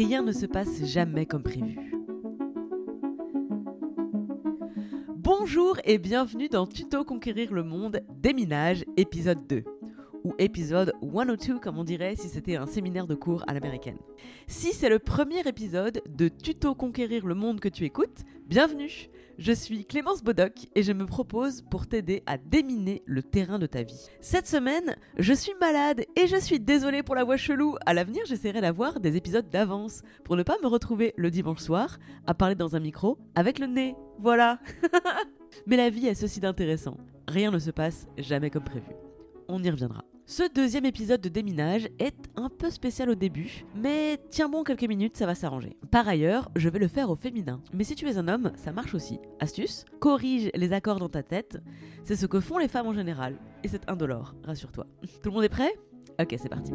Rien ne se passe jamais comme prévu. Bonjour et bienvenue dans Tuto Conquérir le Monde, Déminage, épisode 2. Ou épisode 102 comme on dirait si c'était un séminaire de cours à l'américaine. Si c'est le premier épisode de Tuto Conquérir le Monde que tu écoutes, bienvenue je suis Clémence Bodoc et je me propose pour t'aider à déminer le terrain de ta vie. Cette semaine, je suis malade et je suis désolée pour la voix chelou. À l'avenir, j'essaierai d'avoir des épisodes d'avance pour ne pas me retrouver le dimanche soir à parler dans un micro avec le nez. Voilà. Mais la vie est ceci d'intéressant. Rien ne se passe jamais comme prévu. On y reviendra. Ce deuxième épisode de déminage est un peu spécial au début, mais tiens bon quelques minutes, ça va s'arranger. Par ailleurs, je vais le faire au féminin. Mais si tu es un homme, ça marche aussi. Astuce, corrige les accords dans ta tête. C'est ce que font les femmes en général. Et c'est indolore, rassure-toi. Tout le monde est prêt? Ok, c'est parti.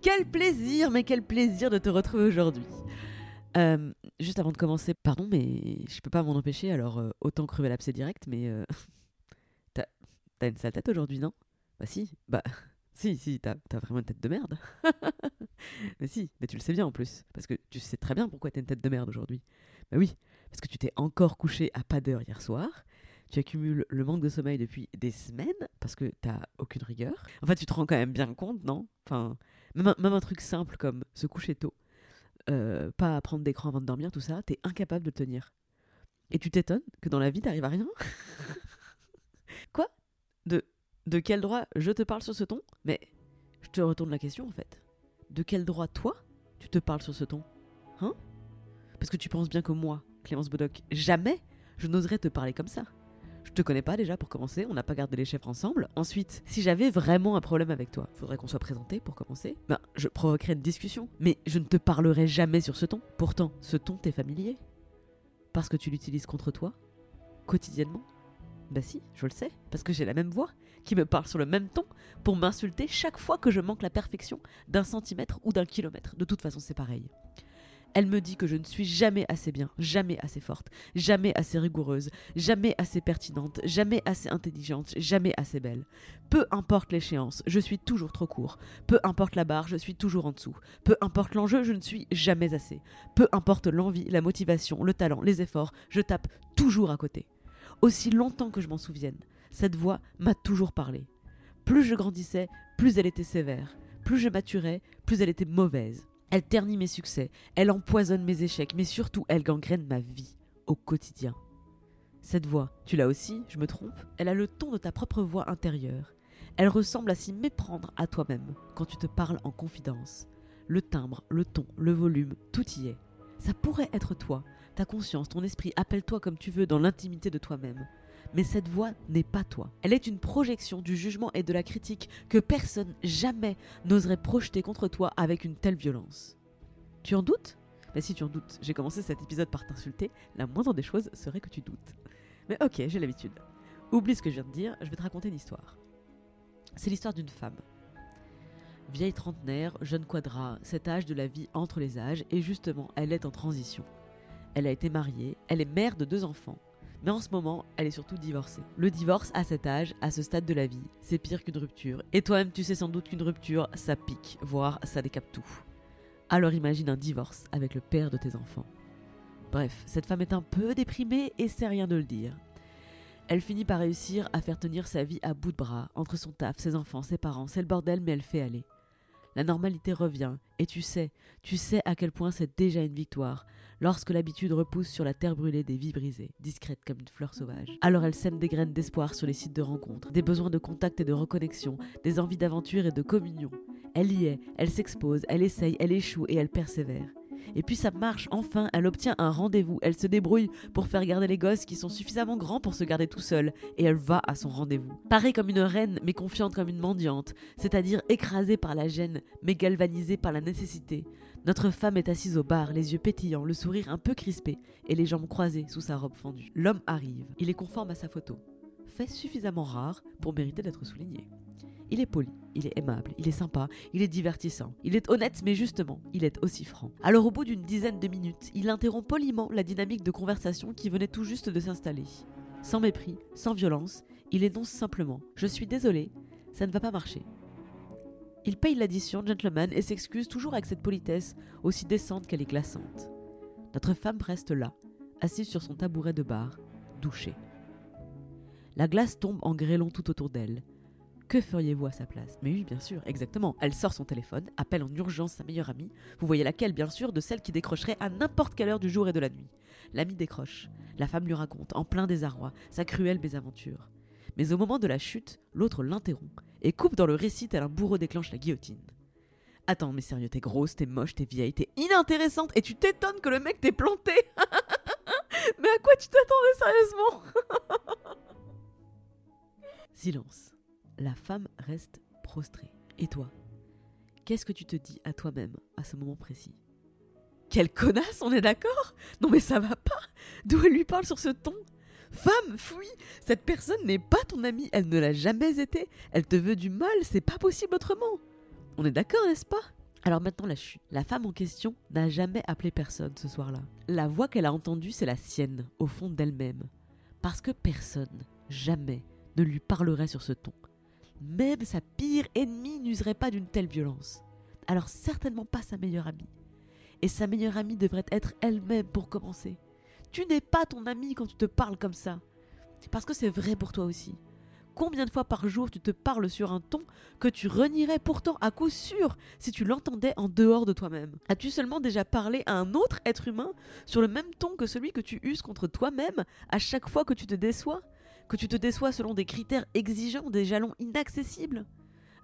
Quel plaisir, mais quel plaisir de te retrouver aujourd'hui. Euh, juste avant de commencer, pardon, mais je peux pas m'en empêcher, alors euh, autant crever l'abcès direct, mais euh, t'as une sale tête aujourd'hui, non? Bah si, bah si, si, t'as vraiment une tête de merde. mais si, mais tu le sais bien en plus, parce que tu sais très bien pourquoi t'as une tête de merde aujourd'hui. Bah oui, parce que tu t'es encore couché à pas d'heure hier soir, tu accumules le manque de sommeil depuis des semaines, parce que t'as aucune rigueur. En fait, tu te rends quand même bien compte, non? Enfin, même même un truc simple comme se coucher tôt euh, pas prendre d'écran avant de dormir, tout ça, t'es incapable de tenir. Et tu t'étonnes que dans la vie, t'arrives à rien Quoi? De, de quel droit je te parle sur ce ton? Mais je te retourne la question en fait. De quel droit toi, tu te parles sur ce ton? Hein? Parce que tu penses bien que moi, Clémence Bodoc, jamais je n'oserais te parler comme ça. Je te connais pas déjà pour commencer, on n'a pas gardé les chefs ensemble. Ensuite, si j'avais vraiment un problème avec toi, faudrait qu'on soit présenté pour commencer. Ben, je provoquerais une discussion, mais je ne te parlerai jamais sur ce ton. Pourtant, ce ton t'est familier. Parce que tu l'utilises contre toi, quotidiennement. Bah si, je le sais, parce que j'ai la même voix qui me parle sur le même ton pour m'insulter chaque fois que je manque la perfection d'un centimètre ou d'un kilomètre. De toute façon, c'est pareil. Elle me dit que je ne suis jamais assez bien, jamais assez forte, jamais assez rigoureuse, jamais assez pertinente, jamais assez intelligente, jamais assez belle. Peu importe l'échéance, je suis toujours trop court. Peu importe la barre, je suis toujours en dessous. Peu importe l'enjeu, je ne suis jamais assez. Peu importe l'envie, la motivation, le talent, les efforts, je tape toujours à côté. Aussi longtemps que je m'en souvienne, cette voix m'a toujours parlé. Plus je grandissais, plus elle était sévère. Plus je maturais, plus elle était mauvaise. Elle ternit mes succès, elle empoisonne mes échecs, mais surtout elle gangrène ma vie au quotidien. Cette voix, tu l'as aussi, je me trompe Elle a le ton de ta propre voix intérieure. Elle ressemble à s'y méprendre à toi-même quand tu te parles en confidence. Le timbre, le ton, le volume, tout y est. Ça pourrait être toi, ta conscience, ton esprit, appelle-toi comme tu veux dans l'intimité de toi-même mais cette voix n'est pas toi. Elle est une projection du jugement et de la critique que personne jamais n'oserait projeter contre toi avec une telle violence. Tu en doutes? Mais si tu en doutes, j'ai commencé cet épisode par t'insulter, la moindre des choses serait que tu doutes. Mais ok, j'ai l'habitude. Oublie ce que je viens de dire, je vais te raconter une histoire. C'est l'histoire d'une femme. Vieille trentenaire, jeune quadra, cet âge de la vie entre les âges, et justement, elle est en transition. Elle a été mariée, elle est mère de deux enfants, mais en ce moment, elle est surtout divorcée. Le divorce à cet âge, à ce stade de la vie, c'est pire qu'une rupture. Et toi-même, tu sais sans doute qu'une rupture, ça pique, voire ça décape tout. Alors imagine un divorce avec le père de tes enfants. Bref, cette femme est un peu déprimée et sait rien de le dire. Elle finit par réussir à faire tenir sa vie à bout de bras, entre son taf, ses enfants, ses parents, c'est le bordel, mais elle fait aller. La normalité revient, et tu sais, tu sais à quel point c'est déjà une victoire, lorsque l'habitude repousse sur la terre brûlée des vies brisées, discrètes comme une fleur sauvage. Alors elle sème des graines d'espoir sur les sites de rencontres, des besoins de contact et de reconnexion, des envies d'aventure et de communion. Elle y est, elle s'expose, elle essaye, elle échoue et elle persévère. Et puis ça marche, enfin, elle obtient un rendez-vous, elle se débrouille pour faire garder les gosses qui sont suffisamment grands pour se garder tout seuls, et elle va à son rendez-vous. Parée comme une reine, mais confiante comme une mendiante, c'est-à-dire écrasée par la gêne, mais galvanisée par la nécessité. Notre femme est assise au bar, les yeux pétillants, le sourire un peu crispé, et les jambes croisées sous sa robe fendue. L'homme arrive, il est conforme à sa photo. Fait suffisamment rare pour mériter d'être souligné. Il est poli, il est aimable, il est sympa, il est divertissant, il est honnête, mais justement, il est aussi franc. Alors au bout d'une dizaine de minutes, il interrompt poliment la dynamique de conversation qui venait tout juste de s'installer. Sans mépris, sans violence, il énonce simplement ⁇ Je suis désolé, ça ne va pas marcher ⁇ Il paye l'addition, gentleman, et s'excuse toujours avec cette politesse, aussi décente qu'elle est glaçante. Notre femme reste là, assise sur son tabouret de bar, douchée. La glace tombe en grêlon tout autour d'elle. Que feriez-vous à sa place? Mais oui, bien sûr, exactement. Elle sort son téléphone, appelle en urgence sa meilleure amie. Vous voyez laquelle, bien sûr, de celle qui décrocherait à n'importe quelle heure du jour et de la nuit. L'amie décroche. La femme lui raconte, en plein désarroi, sa cruelle mésaventure. Mais au moment de la chute, l'autre l'interrompt et coupe dans le récit tel un bourreau déclenche la guillotine. Attends, mais sérieux, t'es grosse, t'es moche, t'es vieille, t'es inintéressante et tu t'étonnes que le mec t'ait planté. Mais à quoi tu t'attendais sérieusement? Silence. La femme reste prostrée. Et toi? Qu'est-ce que tu te dis à toi-même à ce moment précis? Quelle connasse, on est d'accord? Non mais ça va pas. D'où elle lui parle sur ce ton? Femme, fuis Cette personne n'est pas ton amie, elle ne l'a jamais été, elle te veut du mal, c'est pas possible autrement On est d'accord, n'est-ce pas? Alors maintenant la chute. La femme en question n'a jamais appelé personne ce soir-là. La voix qu'elle a entendue, c'est la sienne, au fond d'elle-même. Parce que personne, jamais, ne lui parlerait sur ce ton. Même sa pire ennemie n'userait pas d'une telle violence. Alors certainement pas sa meilleure amie. Et sa meilleure amie devrait être elle-même pour commencer. Tu n'es pas ton amie quand tu te parles comme ça. Parce que c'est vrai pour toi aussi. Combien de fois par jour tu te parles sur un ton que tu renierais pourtant à coup sûr si tu l'entendais en dehors de toi-même? As-tu seulement déjà parlé à un autre être humain sur le même ton que celui que tu uses contre toi-même à chaque fois que tu te déçois? Que tu te déçois selon des critères exigeants, des jalons inaccessibles?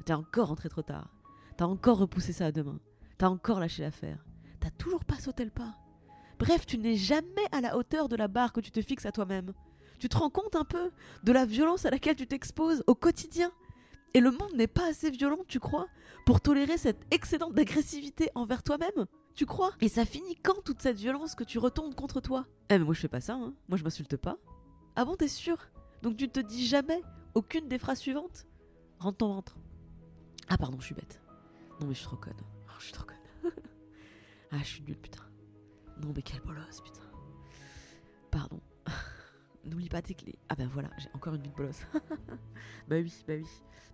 T'es encore rentré trop tard. T'as encore repoussé ça à demain. T'as encore lâché l'affaire. T'as toujours pas sauté le pas. Bref, tu n'es jamais à la hauteur de la barre que tu te fixes à toi-même. Tu te rends compte un peu de la violence à laquelle tu t'exposes au quotidien Et le monde n'est pas assez violent, tu crois, pour tolérer cette excédent d'agressivité envers toi-même Tu crois? Et ça finit quand toute cette violence que tu retournes contre toi? Eh mais moi je fais pas ça, hein. Moi je m'insulte pas. Ah bon, t'es sûr? Donc tu te dis jamais aucune des phrases suivantes? Rentre ton ventre. Ah pardon, je suis bête. Non mais je suis trop conne. Oh, je suis trop conne. ah, je suis nulle, putain. Non mais quelle bolosse, putain. Pardon. N'oublie pas tes clés. Ah ben voilà, j'ai encore une vie de bolosse. bah oui, bah oui.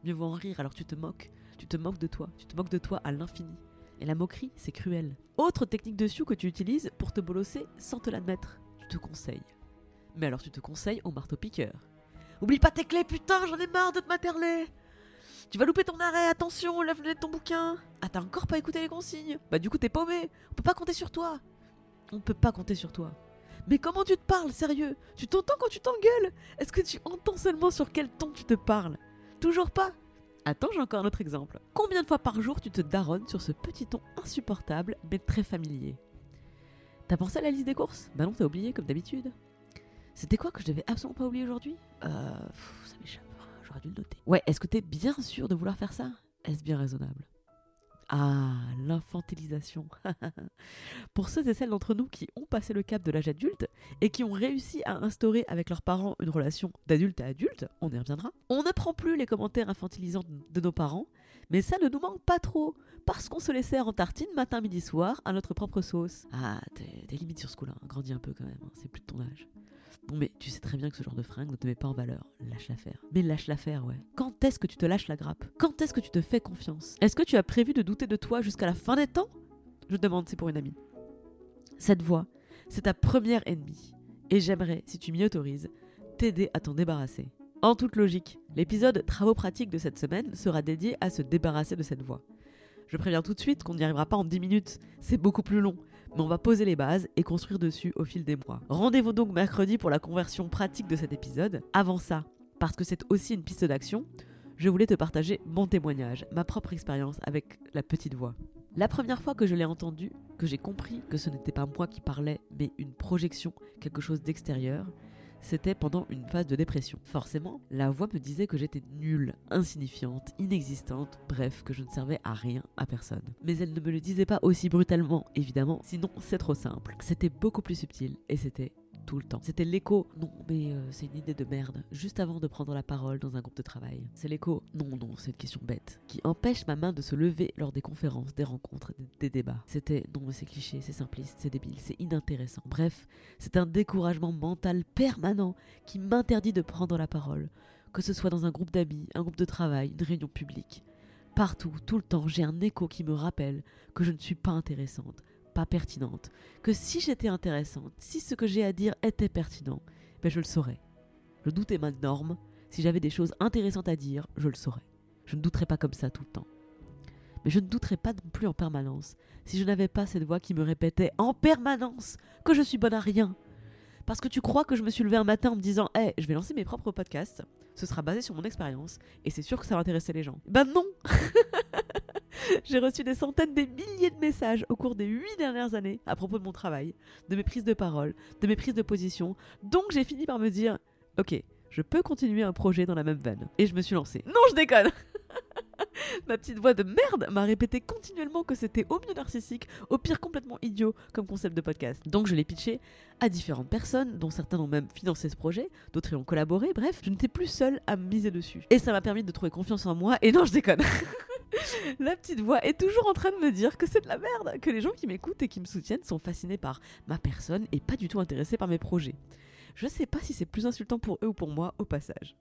Mieux vaut en rire alors tu te moques. Tu te moques de toi. Tu te moques de toi à l'infini. Et la moquerie, c'est cruel. Autre technique de sioux que tu utilises pour te bolosser sans te l'admettre. Tu te conseilles. Mais alors tu te conseilles au marteau-piqueur. Oublie pas tes clés, putain, j'en ai marre de te materner. Tu vas louper ton arrêt, attention, lève le de ton bouquin. Ah, t'as encore pas écouté les consignes Bah, du coup, t'es paumé. On peut pas compter sur toi. On peut pas compter sur toi. Mais comment tu te parles, sérieux? Tu t'entends quand tu t'engueules? Est-ce que tu entends seulement sur quel ton tu te parles? Toujours pas! Attends, j'ai encore un autre exemple. Combien de fois par jour tu te daronnes sur ce petit ton insupportable mais très familier? T'as pensé à la liste des courses? Bah non, t'as oublié comme d'habitude. C'était quoi que je devais absolument pas oublier aujourd'hui? Euh, Ça m'échappe, j'aurais dû le noter. Ouais, est-ce que t'es bien sûr de vouloir faire ça? Est-ce bien raisonnable? Ah, l'infantilisation. Pour ceux et celles d'entre nous qui ont passé le cap de l'âge adulte et qui ont réussi à instaurer avec leurs parents une relation d'adulte à adulte, on y reviendra. On ne prend plus les commentaires infantilisants de nos parents, mais ça ne nous manque pas trop, parce qu'on se les sert en tartine matin, midi, soir à notre propre sauce. Ah, t'es limite sur ce coup-là, hein. grandis un peu quand même, hein. c'est plus de ton âge. Bon, mais tu sais très bien que ce genre de fringue ne te met pas en valeur. Lâche l'affaire. Mais lâche l'affaire, ouais. Quand est-ce que tu te lâches la grappe? Quand est-ce que tu te fais confiance? Est-ce que tu as prévu de douter de toi jusqu'à la fin des temps? Je demande, c'est pour une amie. Cette voix, c'est ta première ennemie. Et j'aimerais, si tu m'y autorises, t'aider à t'en débarrasser. En toute logique, l'épisode travaux pratiques de cette semaine sera dédié à se débarrasser de cette voix. Je préviens tout de suite qu'on n'y arrivera pas en 10 minutes, c'est beaucoup plus long mais on va poser les bases et construire dessus au fil des mois. Rendez-vous donc mercredi pour la conversion pratique de cet épisode. Avant ça, parce que c'est aussi une piste d'action, je voulais te partager mon témoignage, ma propre expérience avec la petite voix. La première fois que je l'ai entendu, que j'ai compris que ce n'était pas moi qui parlais, mais une projection, quelque chose d'extérieur, c'était pendant une phase de dépression. Forcément, la voix me disait que j'étais nulle, insignifiante, inexistante, bref, que je ne servais à rien, à personne. Mais elle ne me le disait pas aussi brutalement, évidemment, sinon c'est trop simple. C'était beaucoup plus subtil, et c'était tout le temps. C'était l'écho, non mais euh, c'est une idée de merde, juste avant de prendre la parole dans un groupe de travail. C'est l'écho, non non, c'est une question bête, qui empêche ma main de se lever lors des conférences, des rencontres, des, des débats. C'était, non mais c'est cliché, c'est simpliste, c'est débile, c'est inintéressant. Bref, c'est un découragement mental permanent qui m'interdit de prendre la parole, que ce soit dans un groupe d'amis, un groupe de travail, une réunion publique. Partout, tout le temps, j'ai un écho qui me rappelle que je ne suis pas intéressante, pas pertinente, que si j'étais intéressante, si ce que j'ai à dire était pertinent, ben je le saurais. Le doute est ma norme, si j'avais des choses intéressantes à dire, je le saurais. Je ne douterais pas comme ça tout le temps. Mais je ne douterais pas non plus en permanence si je n'avais pas cette voix qui me répétait en permanence que je suis bonne à rien. Parce que tu crois que je me suis levé un matin en me disant Hé, je vais lancer mes propres podcasts, ce sera basé sur mon expérience, et c'est sûr que ça va intéresser les gens. Ben non J'ai reçu des centaines, des milliers de messages au cours des huit dernières années à propos de mon travail, de mes prises de parole, de mes prises de position. Donc j'ai fini par me dire, ok, je peux continuer un projet dans la même veine. Et je me suis lancée. Non, je déconne Ma petite voix de merde m'a répété continuellement que c'était au mieux narcissique, au pire complètement idiot comme concept de podcast. Donc je l'ai pitché à différentes personnes, dont certains ont même financé ce projet, d'autres y ont collaboré, bref, je n'étais plus seule à me miser dessus. Et ça m'a permis de trouver confiance en moi, et non, je déconne La petite voix est toujours en train de me dire que c'est de la merde, que les gens qui m'écoutent et qui me soutiennent sont fascinés par ma personne et pas du tout intéressés par mes projets. Je sais pas si c'est plus insultant pour eux ou pour moi au passage.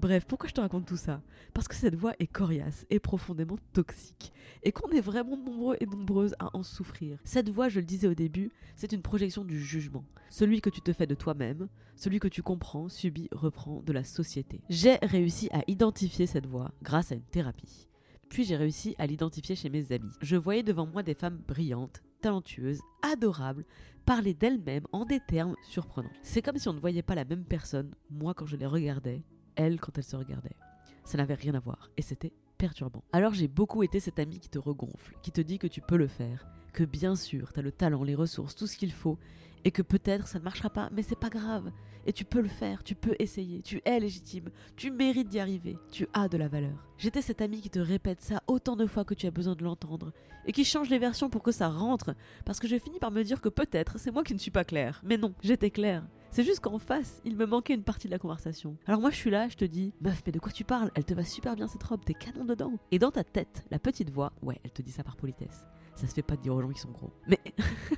Bref, pourquoi je te raconte tout ça? Parce que cette voix est coriace et profondément toxique, et qu'on est vraiment nombreux et nombreuses à en souffrir. Cette voix, je le disais au début, c'est une projection du jugement. Celui que tu te fais de toi-même, celui que tu comprends, subis, reprends de la société. J'ai réussi à identifier cette voix grâce à une thérapie. Puis j'ai réussi à l'identifier chez mes amis. Je voyais devant moi des femmes brillantes, talentueuses, adorables, parler d'elles-mêmes en des termes surprenants. C'est comme si on ne voyait pas la même personne, moi quand je les regardais, elle quand elle se regardait. Ça n'avait rien à voir, et c'était perturbant. Alors j'ai beaucoup été cet ami qui te regonfle, qui te dit que tu peux le faire, que bien sûr, tu as le talent, les ressources, tout ce qu'il faut, et que peut-être ça ne marchera pas, mais c'est pas grave. Et tu peux le faire, tu peux essayer, tu es légitime, tu mérites d'y arriver, tu as de la valeur. J'étais cet ami qui te répète ça autant de fois que tu as besoin de l'entendre, et qui change les versions pour que ça rentre, parce que j'ai fini par me dire que peut-être c'est moi qui ne suis pas claire. Mais non, j'étais claire. C'est juste qu'en face, il me manquait une partie de la conversation. Alors moi je suis là, je te dis, meuf, mais de quoi tu parles? Elle te va super bien cette robe, t'es canon dedans. Et dans ta tête, la petite voix, ouais, elle te dit ça par politesse. Ça se fait pas de dire aux gens qui sont gros. Mais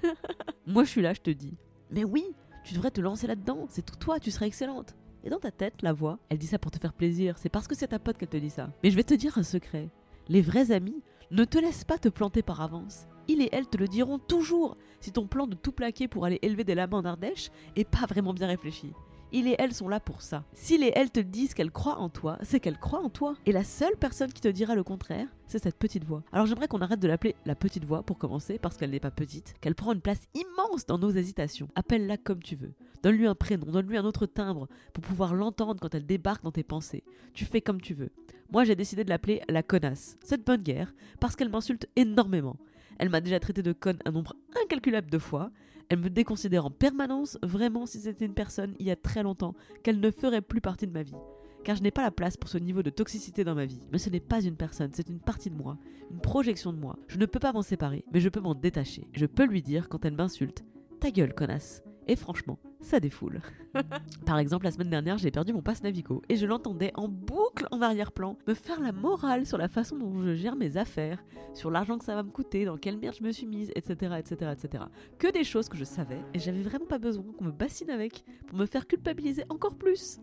moi je suis là, je te dis, mais oui, tu devrais te lancer là-dedans, c'est tout toi, tu serais excellente. Et dans ta tête, la voix, elle dit ça pour te faire plaisir, c'est parce que c'est ta pote qu'elle te dit ça. Mais je vais te dire un secret. Les vrais amis ne te laissent pas te planter par avance. Il et elle te le diront toujours si ton plan de tout plaquer pour aller élever des lapins en Ardèche est pas vraiment bien réfléchi. Il et elle sont là pour ça. S'il et elle te disent qu'elle croit en toi, c'est qu'elle croit en toi. Et la seule personne qui te dira le contraire, c'est cette petite voix. Alors j'aimerais qu'on arrête de l'appeler la petite voix pour commencer, parce qu'elle n'est pas petite, qu'elle prend une place immense dans nos hésitations. Appelle-la comme tu veux. Donne-lui un prénom, donne-lui un autre timbre pour pouvoir l'entendre quand elle débarque dans tes pensées. Tu fais comme tu veux. Moi j'ai décidé de l'appeler la connasse, cette bonne guerre, parce qu'elle m'insulte énormément. Elle m'a déjà traité de conne un nombre incalculable de fois. Elle me déconsidère en permanence, vraiment si c'était une personne il y a très longtemps, qu'elle ne ferait plus partie de ma vie. Car je n'ai pas la place pour ce niveau de toxicité dans ma vie. Mais ce n'est pas une personne, c'est une partie de moi, une projection de moi. Je ne peux pas m'en séparer, mais je peux m'en détacher. Je peux lui dire quand elle m'insulte Ta gueule, connasse. Et franchement, ça défoule. Par exemple, la semaine dernière, j'ai perdu mon passe Navigo et je l'entendais en boucle en arrière-plan me faire la morale sur la façon dont je gère mes affaires, sur l'argent que ça va me coûter, dans quelle merde je me suis mise, etc., etc., etc. Que des choses que je savais et j'avais vraiment pas besoin qu'on me bassine avec pour me faire culpabiliser encore plus.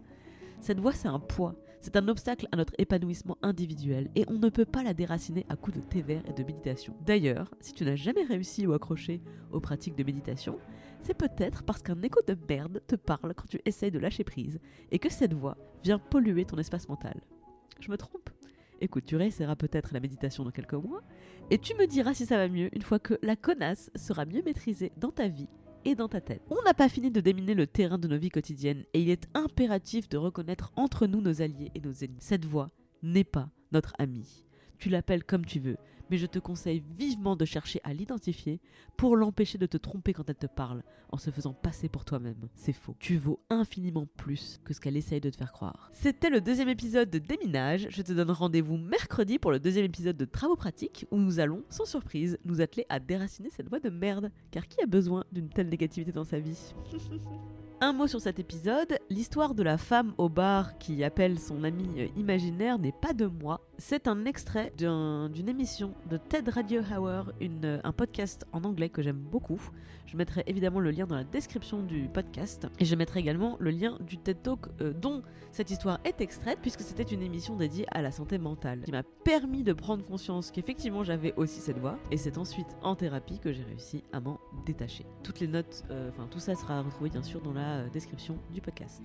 Cette voix, c'est un poids, c'est un obstacle à notre épanouissement individuel et on ne peut pas la déraciner à coups de thé vert et de méditation. D'ailleurs, si tu n'as jamais réussi ou accroché aux pratiques de méditation, c'est peut-être parce qu'un écho de merde te parle quand tu essayes de lâcher prise et que cette voix vient polluer ton espace mental. Je me trompe? Écoute, tu réessayeras peut-être la méditation dans quelques mois et tu me diras si ça va mieux une fois que la connasse sera mieux maîtrisée dans ta vie et dans ta tête. On n'a pas fini de déminer le terrain de nos vies quotidiennes et il est impératif de reconnaître entre nous nos alliés et nos ennemis. Cette voix n'est pas notre amie. Tu l'appelles comme tu veux, mais je te conseille vivement de chercher à l'identifier pour l'empêcher de te tromper quand elle te parle en se faisant passer pour toi-même. C'est faux. Tu vaux infiniment plus que ce qu'elle essaye de te faire croire. C'était le deuxième épisode de Déminage. Je te donne rendez-vous mercredi pour le deuxième épisode de Travaux pratiques où nous allons, sans surprise, nous atteler à déraciner cette voix de merde. Car qui a besoin d'une telle négativité dans sa vie? Un mot sur cet épisode, l'histoire de la femme au bar qui appelle son ami imaginaire n'est pas de moi. C'est un extrait d'un- d'une émission de TED Radio Hour, euh, un podcast en anglais que j'aime beaucoup. Je mettrai évidemment le lien dans la description du podcast et je mettrai également le lien du TED Talk euh, dont cette histoire est extraite puisque c'était une émission dédiée à la santé mentale qui m'a permis de prendre conscience qu'effectivement j'avais aussi cette voix et c'est ensuite en thérapie que j'ai réussi à m'en détacher. Toutes les notes, euh, enfin tout ça sera retrouvé bien sûr dans la description du podcast.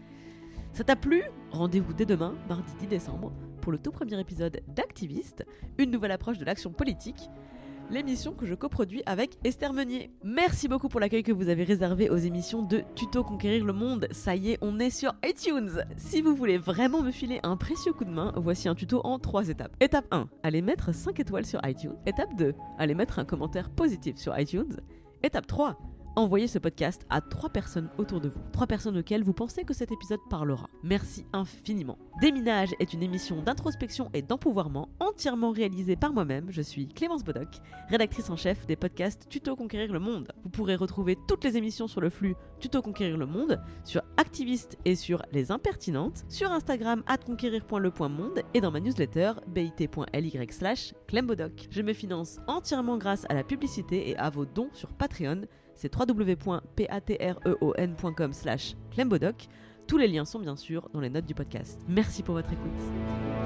Ça t'a plu? Rendez-vous dès demain, mardi 10 décembre, pour le tout premier épisode d'Activiste, une nouvelle approche de l'action politique, l'émission que je coproduis avec Esther Meunier. Merci beaucoup pour l'accueil que vous avez réservé aux émissions de Tuto Conquérir le Monde. Ça y est, on est sur iTunes. Si vous voulez vraiment me filer un précieux coup de main, voici un tuto en trois étapes. Étape 1, allez mettre 5 étoiles sur iTunes. Étape 2, allez mettre un commentaire positif sur iTunes. Étape 3, envoyez ce podcast à trois personnes autour de vous, trois personnes auxquelles vous pensez que cet épisode parlera. Merci infiniment. Déminage est une émission d'introspection et d'empouvoirment entièrement réalisée par moi-même. Je suis Clémence Bodoc, rédactrice en chef des podcasts Tuto Conquérir le Monde. Vous pourrez retrouver toutes les émissions sur le flux Tuto Conquérir le Monde, sur Activiste et sur Les Impertinentes, sur Instagram at conquérir.le.monde et dans ma newsletter bit.ly slash clembodoc. Je me finance entièrement grâce à la publicité et à vos dons sur Patreon c'est www.patreon.com slash clembodoc. Tous les liens sont bien sûr dans les notes du podcast. Merci pour votre écoute.